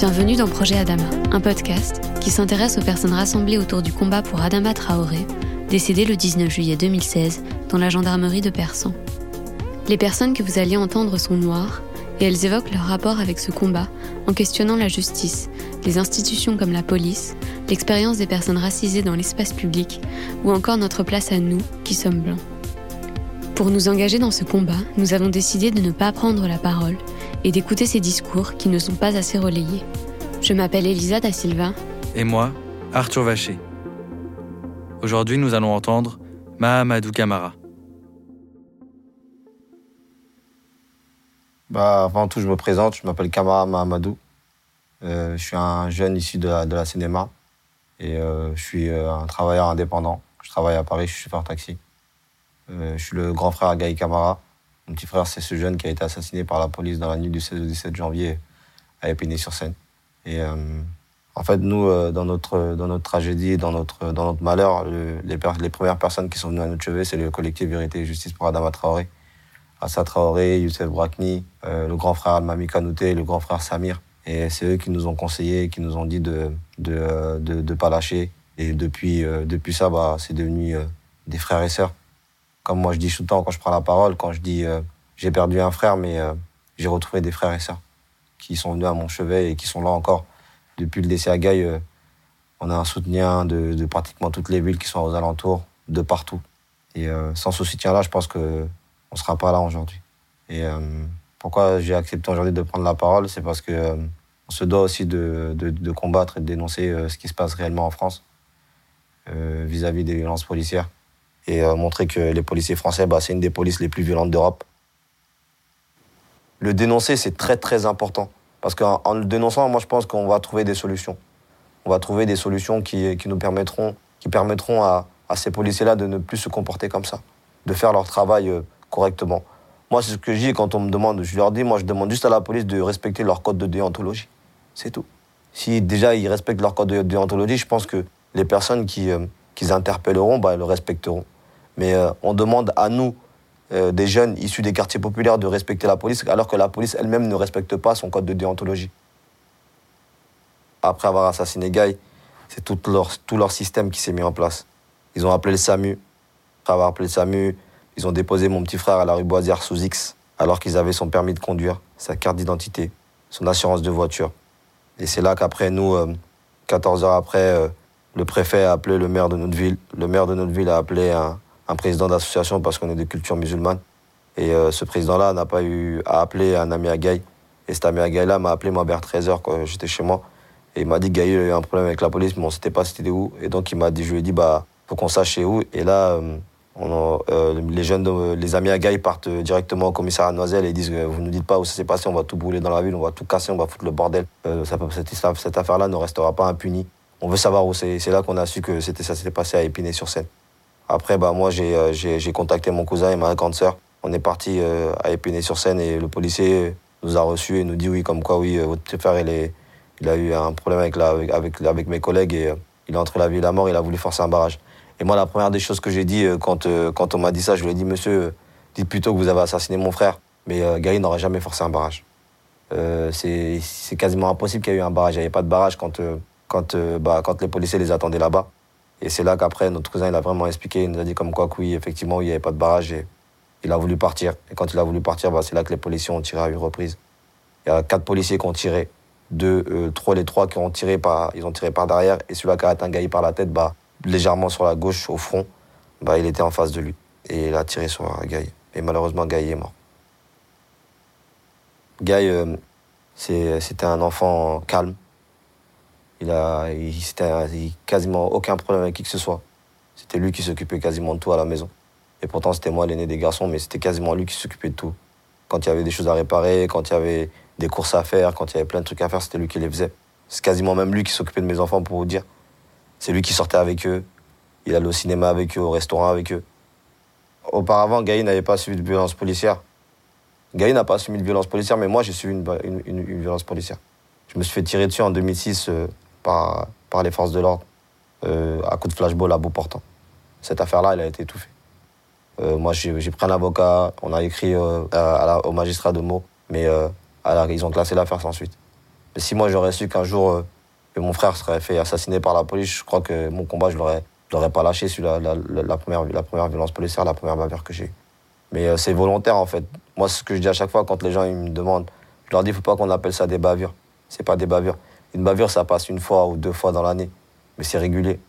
Bienvenue dans Projet Adama, un podcast qui s'intéresse aux personnes rassemblées autour du combat pour Adama Traoré, décédé le 19 juillet 2016 dans la gendarmerie de Persan. Les personnes que vous alliez entendre sont noires et elles évoquent leur rapport avec ce combat en questionnant la justice, les institutions comme la police, l'expérience des personnes racisées dans l'espace public ou encore notre place à nous qui sommes blancs. Pour nous engager dans ce combat, nous avons décidé de ne pas prendre la parole et d'écouter ces discours qui ne sont pas assez relayés. Je m'appelle Elisa da Silva. Et moi, Arthur Vacher. Aujourd'hui, nous allons entendre Mahamadou Kamara. Bah, avant tout, je me présente, je m'appelle Kamara Mahamadou. Euh, je suis un jeune issu de la, de la cinéma et euh, je suis euh, un travailleur indépendant. Je travaille à Paris, je suis chauffeur taxi. je suis le grand frère Gaï Kamara. Mon petit frère, c'est ce jeune qui a été assassiné par la police dans la nuit du 16 au 17 janvier à Épinay-sur-Seine. Et en fait, nous, dans, notre, dans notre tragédie, dans notre, dans notre malheur, les, les, premières personnes qui sont venues à notre chevet, c'est le collectif Vérité et Justice pour Adama Traoré. Assa Traoré, Youssef Brakni, le grand frère Mami Kanouté, le grand frère Samir. Et c'est eux qui nous ont conseillé, qui nous ont dit de de, de, de pas lâcher. Et depuis, euh, depuis ça, bah, c'est devenu euh, des frères et sœurs. Comme moi, je dis tout le temps quand je prends la parole, quand je dis euh, j'ai perdu un frère, mais j'ai retrouvé des frères et sœurs qui sont venus à mon chevet et qui sont là encore. Depuis le décès à Gaï, on a un soutien de, pratiquement toutes les villes qui sont aux alentours, de partout. Et sans ce soutien-là, je pense qu'on ne sera pas là aujourd'hui. Et pourquoi j'ai accepté aujourd'hui de prendre la parole, c'est parce que euh, on se doit aussi de, combattre et de dénoncer euh, ce qui se passe réellement en France euh, vis-à-vis des violences policières et montrer que les policiers français, bah, c'est une des polices les plus violentes d'Europe. Le dénoncer, c'est très très important parce qu'en le dénonçant, moi je pense qu'on va trouver des solutions. On va trouver des solutions qui, nous permettront, qui permettront à, à ces policiers-là de ne plus se comporter comme ça, de faire leur travail correctement. Moi, c'est ce que je dis quand on me demande. Je leur dis, moi, je demande juste à la police de respecter leur code de déontologie. C'est tout. Si déjà ils respectent leur code de déontologie, je pense que les personnes qui, euh, interpelleront, bah, le respecteront. Mais euh, on demande à nous, euh, des jeunes issus des quartiers populaires, de respecter la police, alors que la police elle-même ne respecte pas son code de déontologie. Après avoir assassiné Guy, c'est tout leur, tout leur système qui s'est mis en place. Ils ont appelé le SAMU. Après avoir appelé le SAMU, ils ont déposé mon petit frère à la rue Boisière sous X, alors qu'ils avaient son permis de conduire, sa carte d'identité, son assurance de voiture. Et c'est là qu'après, nous, 14 euh, heures après, le préfet a appelé le maire de notre ville. Le maire de notre ville a appelé un, président d'association parce qu'on est de culture musulmane. Et euh, ce président-là n'a pas eu à appeler un ami à Gaï. Et cet ami à Gaï-là m'a appelé moi vers 13h quand j'étais chez moi. Et il m'a dit que Gaï a eu un problème avec la police, mais on ne savait pas c'était où. Et donc il m'a dit, je lui ai dit, bah, faut qu'on sache c'est où. Et là, euh, les jeunes, les amis à Gaï partent directement au commissariat Noiselle et disent Vous ne nous dites pas où ça s'est passé, on va tout brûler dans la ville, on va tout casser, on va foutre le bordel. Euh, cette, cette affaire-là ne restera pas impunie. On veut savoir où c'est. C'est là qu'on a su que ça s'était passé à Épinay-sur-Seine. Après, bah, moi, euh, j'ai contacté mon cousin et ma grande sœur. On est parti à Épinay-sur-Seine et le policier nous a reçus et nous dit Oui, comme quoi, oui, votre petit frère, il, il a eu un problème avec, la, avec, avec mes collègues et il est entre la vie et la mort, il a voulu forcer un barrage. Et moi, la première des choses que j'ai dit euh, quand, euh, quand on m'a dit ça, je lui ai dit, monsieur, dites plutôt que vous avez assassiné mon frère. Mais euh, Gary n'aurait jamais forcé un barrage. c'est quasiment impossible qu'il y ait eu un barrage. Il n'y avait pas de barrage quand, quand, bah, quand les policiers les attendaient là-bas. Et c'est là qu'après, notre cousin, il a vraiment expliqué. Il nous a dit comme quoi, oui, effectivement, il n'y avait pas de barrage. Et il a voulu partir. Et quand il a voulu partir, bah, c'est là que les policiers ont tiré à une reprise. Il y a quatre policiers qui ont tiré. Deux, trois, les trois qui ont tiré par, ils ont tiré par derrière. Et celui-là qui a atteint Gaï par la tête, bah, légèrement sur la gauche, au front, bah, il était en face de lui. Et il a tiré sur Gaï. Et malheureusement, Gaï est mort. Gaï, euh, c'était un enfant calme. Il a il, quasiment aucun problème avec qui que ce soit. C'était lui qui s'occupait quasiment de tout à la maison. Et pourtant, c'était moi l'aîné des garçons, mais c'était quasiment lui qui s'occupait de tout. Quand il y avait des choses à réparer, quand il y avait des courses à faire, quand il y avait plein de trucs à faire, c'était lui qui les faisait. C'est quasiment même lui qui s'occupait de mes enfants, pour vous dire. C'est lui qui sortait avec eux. Il allait au cinéma avec eux, au restaurant avec eux. Auparavant, Gaï n'avait pas subi de violence policière. Gaï n'a pas subi de violence policière, mais moi, j'ai subi une, violence policière. Je me suis fait tirer dessus en 2006 euh, par, les forces de l'ordre, euh, à coup de flashball à bout portant. Cette affaire-là, elle a été étouffée. Euh, moi, j'ai pris un avocat, on a écrit au magistrat de mots, mais ils ont classé l'affaire sans suite. Mais si moi j'aurais su qu'un jour euh, mon frère serait fait assassiner par la police, je crois que mon combat, je l'aurais, l'aurais pas lâché sur la, la, première, la première violence policière, la première bavure que j'ai eue. Mais euh, c'est volontaire en fait. Moi, ce que je dis à chaque fois quand les gens ils me demandent, je leur dis, faut pas qu'on appelle ça des bavures. C'est pas des bavures. Une bavure, ça passe une fois ou deux fois dans l'année, mais c'est régulier.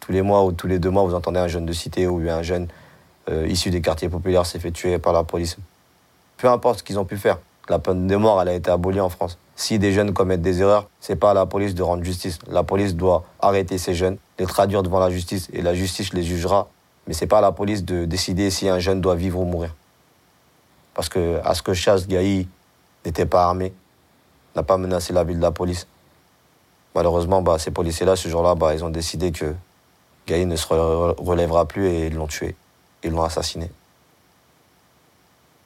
Tous les mois ou tous les deux mois, vous entendez un jeune de cité ou un jeune euh, issu des quartiers populaires s'est fait par la police. Peu importe ce qu'ils ont pu faire. La peine de mort, elle a été abolie en France. Si des jeunes commettent des erreurs, c'est pas à la police de rendre justice. La police doit arrêter ces jeunes, les traduire devant la justice et la justice les jugera. Mais c'est pas à la police de décider si un jeune doit vivre ou mourir. Parce que à ce que chasse Gaï n'était pas armé, n'a pas menacé la ville de la police. Malheureusement, bah, ces policiers-là, ce jour-là, bah, ils ont décidé que Gaï ne se relèvera plus et ils l'ont tué. Ils l'ont assassiné.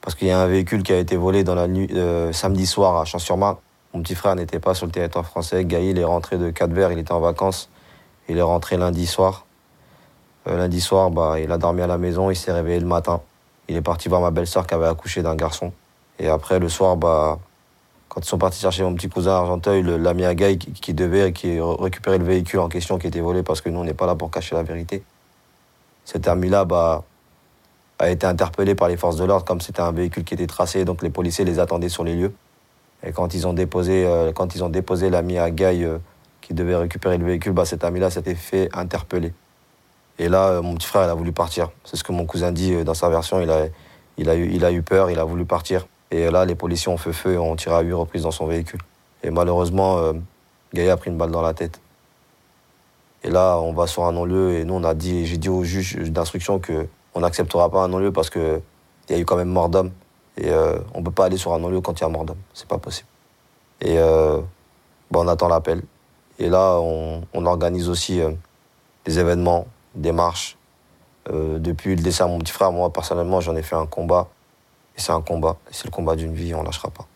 Parce qu'il y a un véhicule qui a été volé dans la nuit, euh, samedi soir à Champs-sur-Marne. Mon petit frère n'était pas sur le territoire français. Gaïl est rentré de Cap-Vert, il était en vacances. Il est rentré lundi soir. Euh, lundi soir, bah, il a dormi à la maison, il s'est réveillé le matin. Il est parti voir ma belle-sœur qui avait accouché d'un garçon. Et après, le soir, bah, quand ils sont partis chercher mon petit cousin Argenteuil, l'ami à Gaï qui, qui, devait qui récupérer le véhicule en question qui était volé parce que nous, on n'est pas là pour cacher la vérité. Cet ami-là, bah, a été interpellé par les forces de l'ordre comme c'était un véhicule qui était tracé, donc les policiers les attendaient sur les lieux. Et quand ils ont déposé, euh, quand ils ont déposé l'ami à Gaï euh, qui devait récupérer le véhicule, bah, cet ami-là s'était fait interpeller. Et là, euh, mon petit frère, il a voulu partir. C'est ce que mon cousin dit dans sa version. Il a eu peur, il a voulu partir. Et là, les policiers ont fait feu et ont tiré à huit reprises dans son véhicule. Et malheureusement, Gaïa a pris une balle dans la tête. Et là, on va sur un non-lieu et nous, on a dit, j'ai dit au juge d'instruction que on n'acceptera pas un non-lieu parce qu'il y a eu quand même mort d'homme. Et euh, on ne peut pas aller sur un non-lieu quand il y a mort d'homme. C'est pas possible. Et euh, on attend l'appel. Et là, on, organise aussi euh, des événements, des marches. depuis le décès de mon petit frère, moi, personnellement, j'en ai fait un combat. C'est un combat. C'est le combat d'une vie, on ne lâchera pas.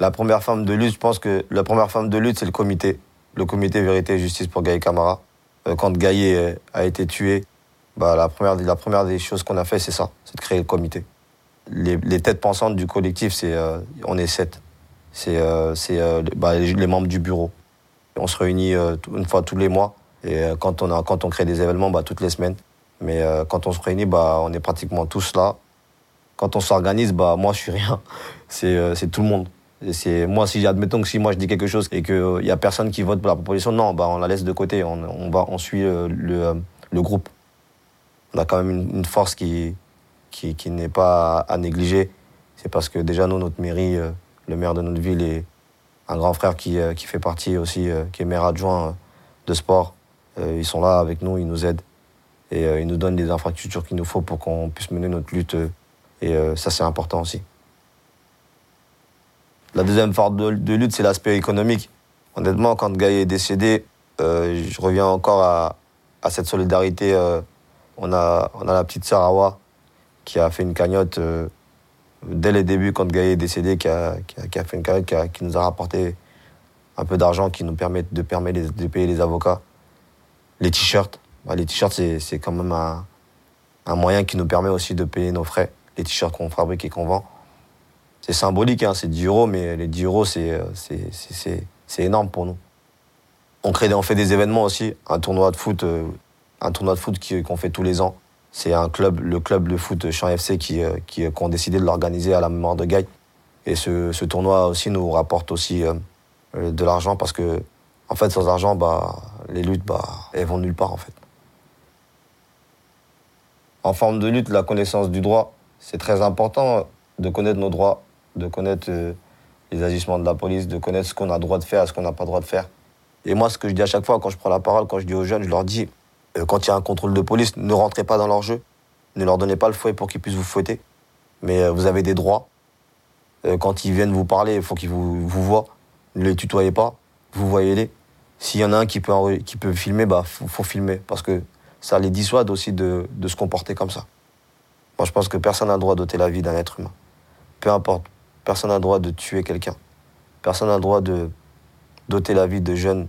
La première femme de lutte, je pense que la première femme de lutte, c'est le comité. Le comité Vérité et Justice pour Gaï Camara. Euh, quand Gaillet euh, a été tué, bah, la, première, la première des choses qu'on a fait, c'est ça, c'est de créer le comité. Les, têtes pensantes du collectif, c'est euh, on est sept. C'est bah, les, membres du bureau. On se réunit une fois tous les mois. Et quand on, a, quand on crée des événements, bah, toutes les semaines. Mais quand on se réunit, bah, on est pratiquement tous là. Quand on s'organise, bah, moi, je suis rien. C'est tout le monde c'est moi si admettons que si moi je dis quelque chose et qu'il n'y y a personne qui vote pour la proposition, non, bah on la laisse de côté, on, on suit le, le, groupe. On a quand même une, force qui qui, qui n'est pas à négliger. C'est parce que déjà nous notre mairie, euh, le maire de notre ville est un grand frère qui, euh, qui fait partie aussi, euh, qui est maire adjoint de sport. ils sont là avec nous, ils nous aident et ils nous donnent les infrastructures qu'il nous faut pour qu'on puisse mener notre lutte. et ça c'est important aussi. La deuxième force de, lutte, c'est l'aspect économique. Honnêtement, quand Gaï est décédé, euh, je reviens encore à, cette solidarité. Euh, on, a, on a la petite sœur Awa qui a fait une cagnotte euh, dès les débuts quand Gaï est décédé, qui a, fait une cagnotte, qui, nous a rapporté un peu d'argent qui nous permet de, permettre de payer les avocats. Les t-shirts. Bah, les t-shirts, c'est quand même un, moyen qui nous permet aussi de payer nos frais. Les t-shirts qu'on fabrique et qu'on vend c'est symbolique, hein, c'est 10 euros, mais les 10 euros, euh, c'est énorme pour nous. On, crée, on fait des événements aussi, un tournoi de foot, euh, un tournoi de foot qu'on fait tous les ans. C'est un club, le club de foot Champ FC qui, euh, qui, ont décidé de l'organiser à la mémoire de Gaï. Et ce, ce, tournoi aussi nous rapporte aussi de l'argent parce que, en fait, sans argent, bah, les luttes, bah, elles vont nulle part en fait. En forme de lutte, la connaissance du droit, c'est très important de connaître nos droits, de connaître euh, les agissements de la police, de connaître ce qu'on a droit de faire ce qu'on n'a pas droit de faire. Et moi, ce que je dis à chaque fois quand je prends la parole, quand je dis aux jeunes, je leur dis, euh, quand il y a un contrôle de police, ne rentrez pas dans leur jeu, ne leur donnez pas le fouet pour qu'ils puissent vous fouetter. Mais euh, vous avez des droits. quand ils viennent vous parler, il faut qu'ils vous, vous voient. Ne les tutoyez pas, vous voyez-les. S'il y en a un qui peut, qui peut filmer, bah faut, faut filmer parce que ça les dissuade aussi de, de se comporter comme ça. Moi, je pense que personne n'a le droit d'ôter la vie d'un être humain. Peu importe. Personne n'a le droit de tuer quelqu'un. Personne n'a le droit de doter la vie de jeunes,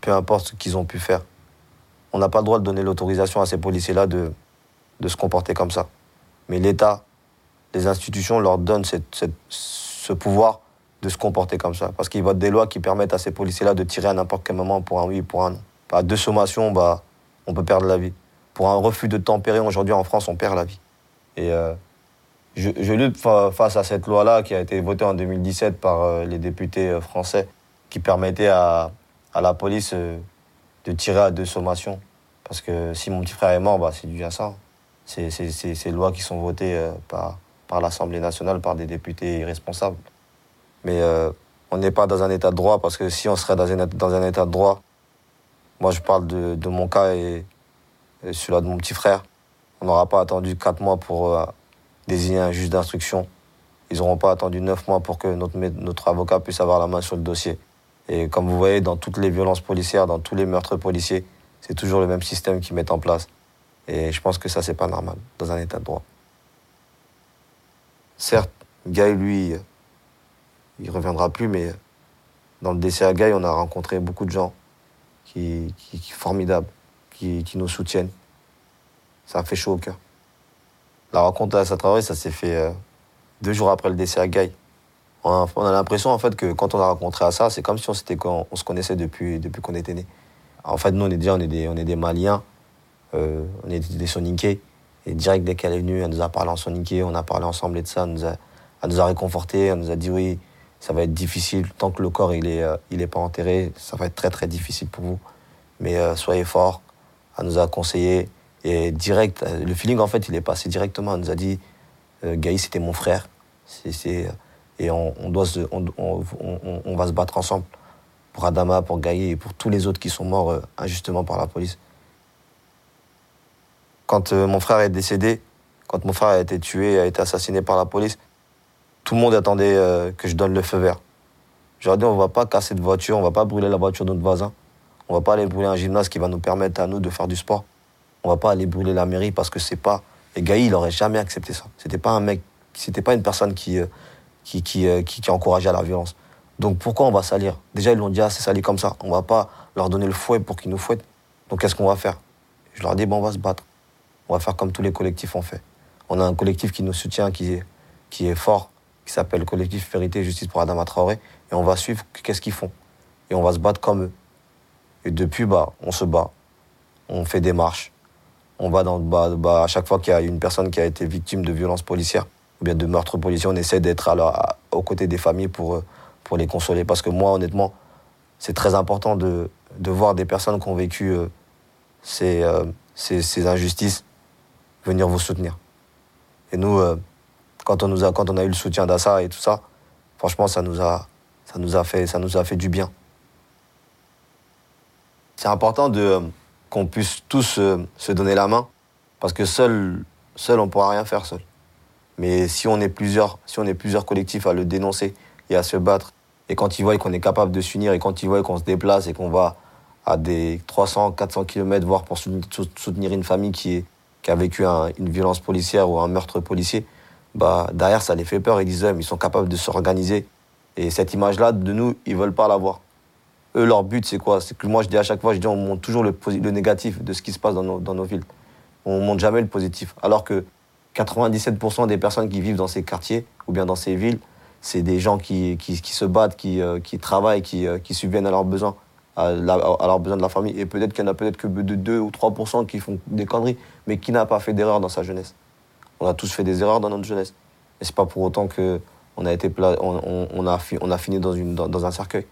peu importe ce qu'ils ont pu faire. On n'a pas le droit de donner l'autorisation à ces policiers-là de, de se comporter comme ça. Mais l'État, les institutions leur donnent ce pouvoir de se comporter comme ça. Parce qu'il vote des lois qui permettent à ces policiers-là de tirer à n'importe quel moment pour un oui ou pour un non. À deux sommations, bah, on peut perdre la vie. Pour un refus de tempérer, aujourd'hui en France, on perd la vie. Et euh, je, lutte face à cette loi-là qui a été votée en 2017 par euh, les députés euh, français, qui permettait à, la police de tirer à deux sommations. Parce que si mon petit frère est mort, bah, c'est dû à ça. C'est ces lois qui sont votées par, par l'Assemblée nationale, par des députés irresponsables. Mais on n'est pas dans un état de droit, parce que si on serait dans un, dans un état de droit, moi je parle de, mon cas et, celui-là de mon petit frère, on n'aura pas attendu quatre mois pour euh, désigner un juge d'instruction. Ils n'auront pas attendu neuf mois pour que notre, notre avocat puisse avoir la main sur le dossier. Et comme vous voyez, dans toutes les violences policières, dans tous les meurtres policiers, c'est toujours le même système qu'ils mettent en place. Et je pense que ça, c'est pas normal dans un état de droit. Certes, Guy, lui, il reviendra plus, mais dans le décès à Guy, on a rencontré beaucoup de gens qui, qui, qui qui, nous soutiennent. Ça fait chaud au cœur. La rencontre à Traoré, ça s'est fait euh, deux jours après le décès à Guy. On a, l'impression en fait que quand on a rencontré à ça, c'est comme si on, on, se connaissait depuis, depuis qu'on était né. En fait, nous, on est déjà on est des, on est des Maliens, euh, on est des Soninkés. Et direct, dès qu'elle est venue, elle nous a parlé en Soninkés, on a parlé ensemble et de ça, elle nous a, elle nous a réconfortés, elle nous a dit oui, ça va être difficile. Tant que le corps il est, euh, il est pas enterré, ça va être très très difficile pour vous. Mais euh, soyez forts. Elle nous a conseillé. Et direct, euh, le feeling en fait, il est passé directement. Elle nous a dit Gaï, c'était mon frère. et on, doit on, va se battre ensemble pour Adama, pour Gaï et pour tous les autres qui sont morts injustement par la police. Quand mon frère est décédé, quand mon frère a été tué, a été assassiné par la police, tout le monde attendait euh, que je donne le feu vert. J'aurais dit, on ne va pas casser de voiture, on ne va pas brûler la voiture de notre voisin. On ne va pas aller brûler un gymnase qui va nous permettre à nous de faire du sport. On ne va pas aller brûler la mairie parce que c'est pas. Et Gaï, il n'aurait jamais accepté ça. C'était pas un mec, c'était pas une personne qui, euh, euh, qui, qui, encourageait la violence. Donc pourquoi on va salir? Déjà, ils l'ont dit, ah, c'est sali comme ça. On ne va pas leur donner le fouet pour qu'ils nous fouettent. Donc qu'est-ce qu'on va faire? Je leur ai dit, bon, on va se battre. On va faire comme tous les collectifs ont fait. On a un collectif qui nous soutient, qui est fort, qui s'appelle Collectif Vérité et Justice pour Adama Traoré. Et on va suivre qu'est-ce qu'ils font. Et on va se battre comme eux. Et depuis, bah, on se bat. On fait des marches. On va dans bah, bah, à chaque fois qu'il y a une personne qui a été victime de violences policières ou bien de meurtres policiers, on essaie d'être aux côtés des familles pour, euh, pour les consoler. Parce que moi, honnêtement, c'est très important de, de, voir des personnes qui ont vécu euh, euh, ces, ces, injustices venir vous soutenir. Et nous, quand on, nous a, quand on a eu le soutien d'Assa et tout ça, franchement, ça nous a, ça nous a, fait, ça nous a fait du bien. C'est important de, qu'on puisse tous euh, se donner la main, parce que seul, seul on ne pourra rien faire seul. Mais si on est plusieurs, si on est plusieurs collectifs à le dénoncer et à se battre, et quand ils voient qu'on est capable de s'unir, et quand ils voient qu'on se déplace et qu'on va à des 300, 400 km, voire pour soutenir une famille qui, a vécu une violence policière ou un meurtre policier, bah, derrière, ça les fait peur. Ils disent, ils sont capables de s'organiser. Et cette image-là, de nous, ils veulent pas l'avoir. Eux, leur but, c'est quoi? C'est que moi, je dis à chaque fois, je dis, on montre toujours le, le négatif de ce qui se passe dans nos, dans nos villes. On montre jamais le positif. Alors que 97% des personnes qui vivent dans ces quartiers ou bien dans ces villes, c'est des gens qui, qui, qui, se battent, qui, euh, qui travaillent, qui, euh, qui subviennent à leurs besoins, à, leurs besoins de la famille. Et peut-être qu'il y en a peut-être que de 2 ou 3% qui font des conneries, mais qui n'a pas fait d'erreur dans sa jeunesse. On a tous fait des erreurs dans notre jeunesse. Et c'est pas pour autant que on a été on, on, a, a fini dans, un cercueil.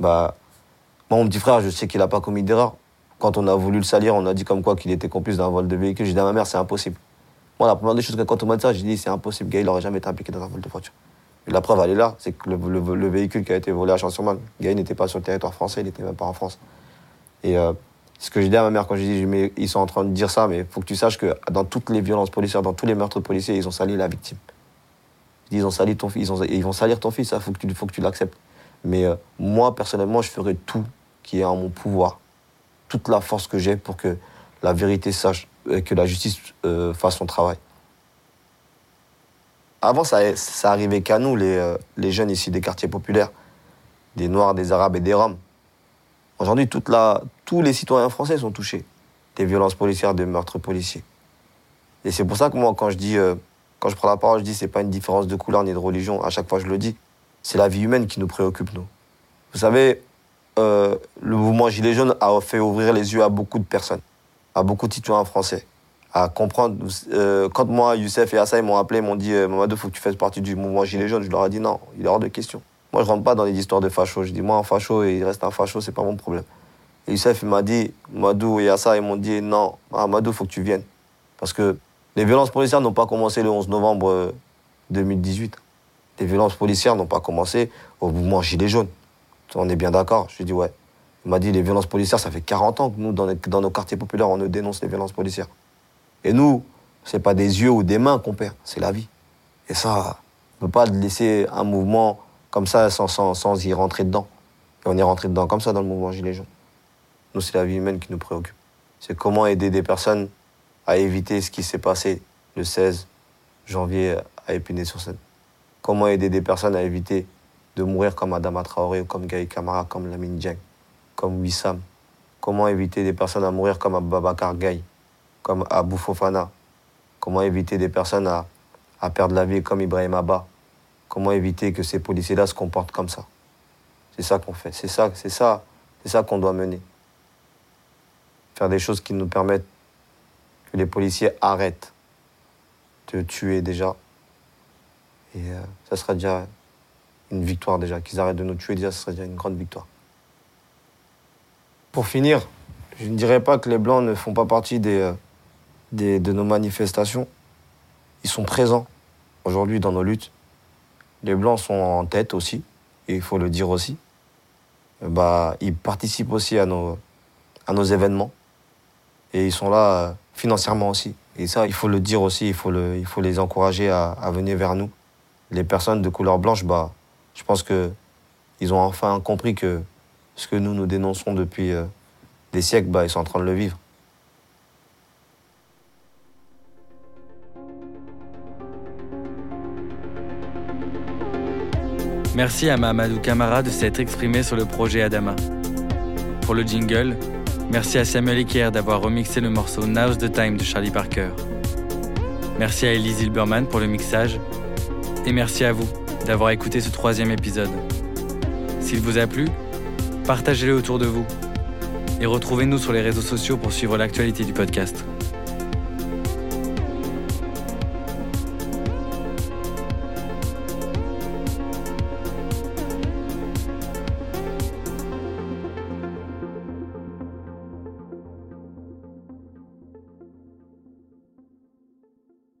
Bah, moi, mon petit frère, je sais qu'il n'a pas commis d'erreur. Quand on a voulu le salir, on a dit comme quoi qu'il était complice d'un vol de véhicule. J'ai dit à ma mère, c'est impossible. Moi, la première des choses que quand on m'a dit ça, j'ai dit, c'est impossible. Gaël n'aurait jamais été impliqué dans un vol de voiture. La preuve, elle est là. C'est que le, véhicule qui a été volé à Chanson-Man, Gaël n'était pas sur le territoire français, il n'était même pas en France. Euh, ce que j'ai dit à ma mère quand j'ai dit, mais ils sont en train de dire ça, mais il faut que tu saches que dans toutes les violences policières, dans tous les meurtres policiers, ils ont sali la victime. Ils ont sali ton fils, ils, vont salir ton fils, il faut que tu, faut que tu l'acceptes. Mais euh, moi, personnellement, je ferai tout qui est en mon pouvoir, toute la force que j'ai pour que la vérité sache, et que la justice euh, fasse son travail. Avant, ça, ça arrivait qu'à nous, euh, les jeunes ici des quartiers populaires, des Noirs, des Arabes et des Roms. Aujourd'hui, tous les citoyens français sont touchés des violences policières, des meurtres policiers. Et c'est pour ça que moi, quand je dis, euh, quand je prends la parole, je dis c'est pas une différence de couleur ni de religion. À chaque fois, je le dis. c'est la vie humaine qui nous préoccupe, nous. Vous savez, euh, le mouvement Gilets jaunes a fait ouvrir les yeux à beaucoup de personnes, à beaucoup de citoyens français, à comprendre. Euh, quand moi, Youssef et Assa, ils m'ont appelé, ils m'ont dit Mamadou, faut que tu fasses partie du mouvement Gilets jaunes. Je leur ai dit non, il est hors de question. Moi, je rentre pas dans les histoires de fachos. Je dis, moi, un facho, il reste un facho, c'est pas mon problème. Et Youssef, il m'a dit, Madou et Assa, ils m'ont dit, non, Madou, il faut que tu viennes. Parce que les violences policières n'ont pas commencé le 11 novembre 2018. Les violences policières n'ont pas commencé au mouvement Gilets jaunes. On est bien d'accord Je lui ai dit, ouais. Il m'a dit, les violences policières, ça fait 40 ans que nous, dans, nos quartiers populaires, on dénonce les violences policières. Et nous, c'est pas des yeux ou des mains qu'on perd, c'est la vie. Et ça, on ne peut pas laisser un mouvement comme ça sans, sans, y rentrer dedans. Et on est rentré dedans comme ça dans le mouvement Gilets jaunes. Nous, c'est la vie humaine qui nous préoccupe. C'est comment aider des personnes à éviter ce qui s'est passé le 16 janvier à Épinay-sur-Seine. Comment aider des personnes à éviter de mourir comme Adama Traoré, comme Gaï Kamara, comme Lamine Dieng, comme Wissam. Comment éviter des personnes à mourir comme Ababakar Gaï, comme Abou Fofana. Comment éviter des personnes à perdre la vie comme Ibrahim Abba. Comment éviter que ces policiers-là se comportent comme ça? C'est ça qu'on fait. C'est ça, c'est ça, c'est ça qu'on doit mener. Faire des choses qui nous permettent que les policiers arrêtent de tuer déjà. Et euh, ça sera déjà une victoire déjà. Qu'ils arrêtent de nous tuer déjà, ce serait déjà une grande victoire. Pour finir, je ne dirais pas que les Blancs ne font pas partie euh, de nos manifestations. Ils sont présents aujourd'hui dans nos luttes. Les Blancs sont en tête aussi, il faut le dire aussi. Bah, ils participent aussi à nos, à nos événements. Et ils sont là euh, financièrement aussi. Et ça, il faut le dire aussi, il faut, les encourager à, à venir vers nous. Les personnes de couleur blanche, bah, je pense qu'ils ont enfin compris que ce que nous nous dénonçons depuis euh, des siècles, bah, ils sont en train de le vivre. Merci à Mamadou Kamara de s'être exprimé sur le projet Adama. Pour le jingle, merci à Samuel Eker d'avoir remixé le morceau Now's the Time de Charlie Parker. Merci à Elise Hilberman pour le mixage. Et merci à vous d'avoir écouté ce troisième épisode. S'il vous a plu, partagez-le autour de vous. Et retrouvez-nous sur les réseaux sociaux pour suivre l'actualité du podcast.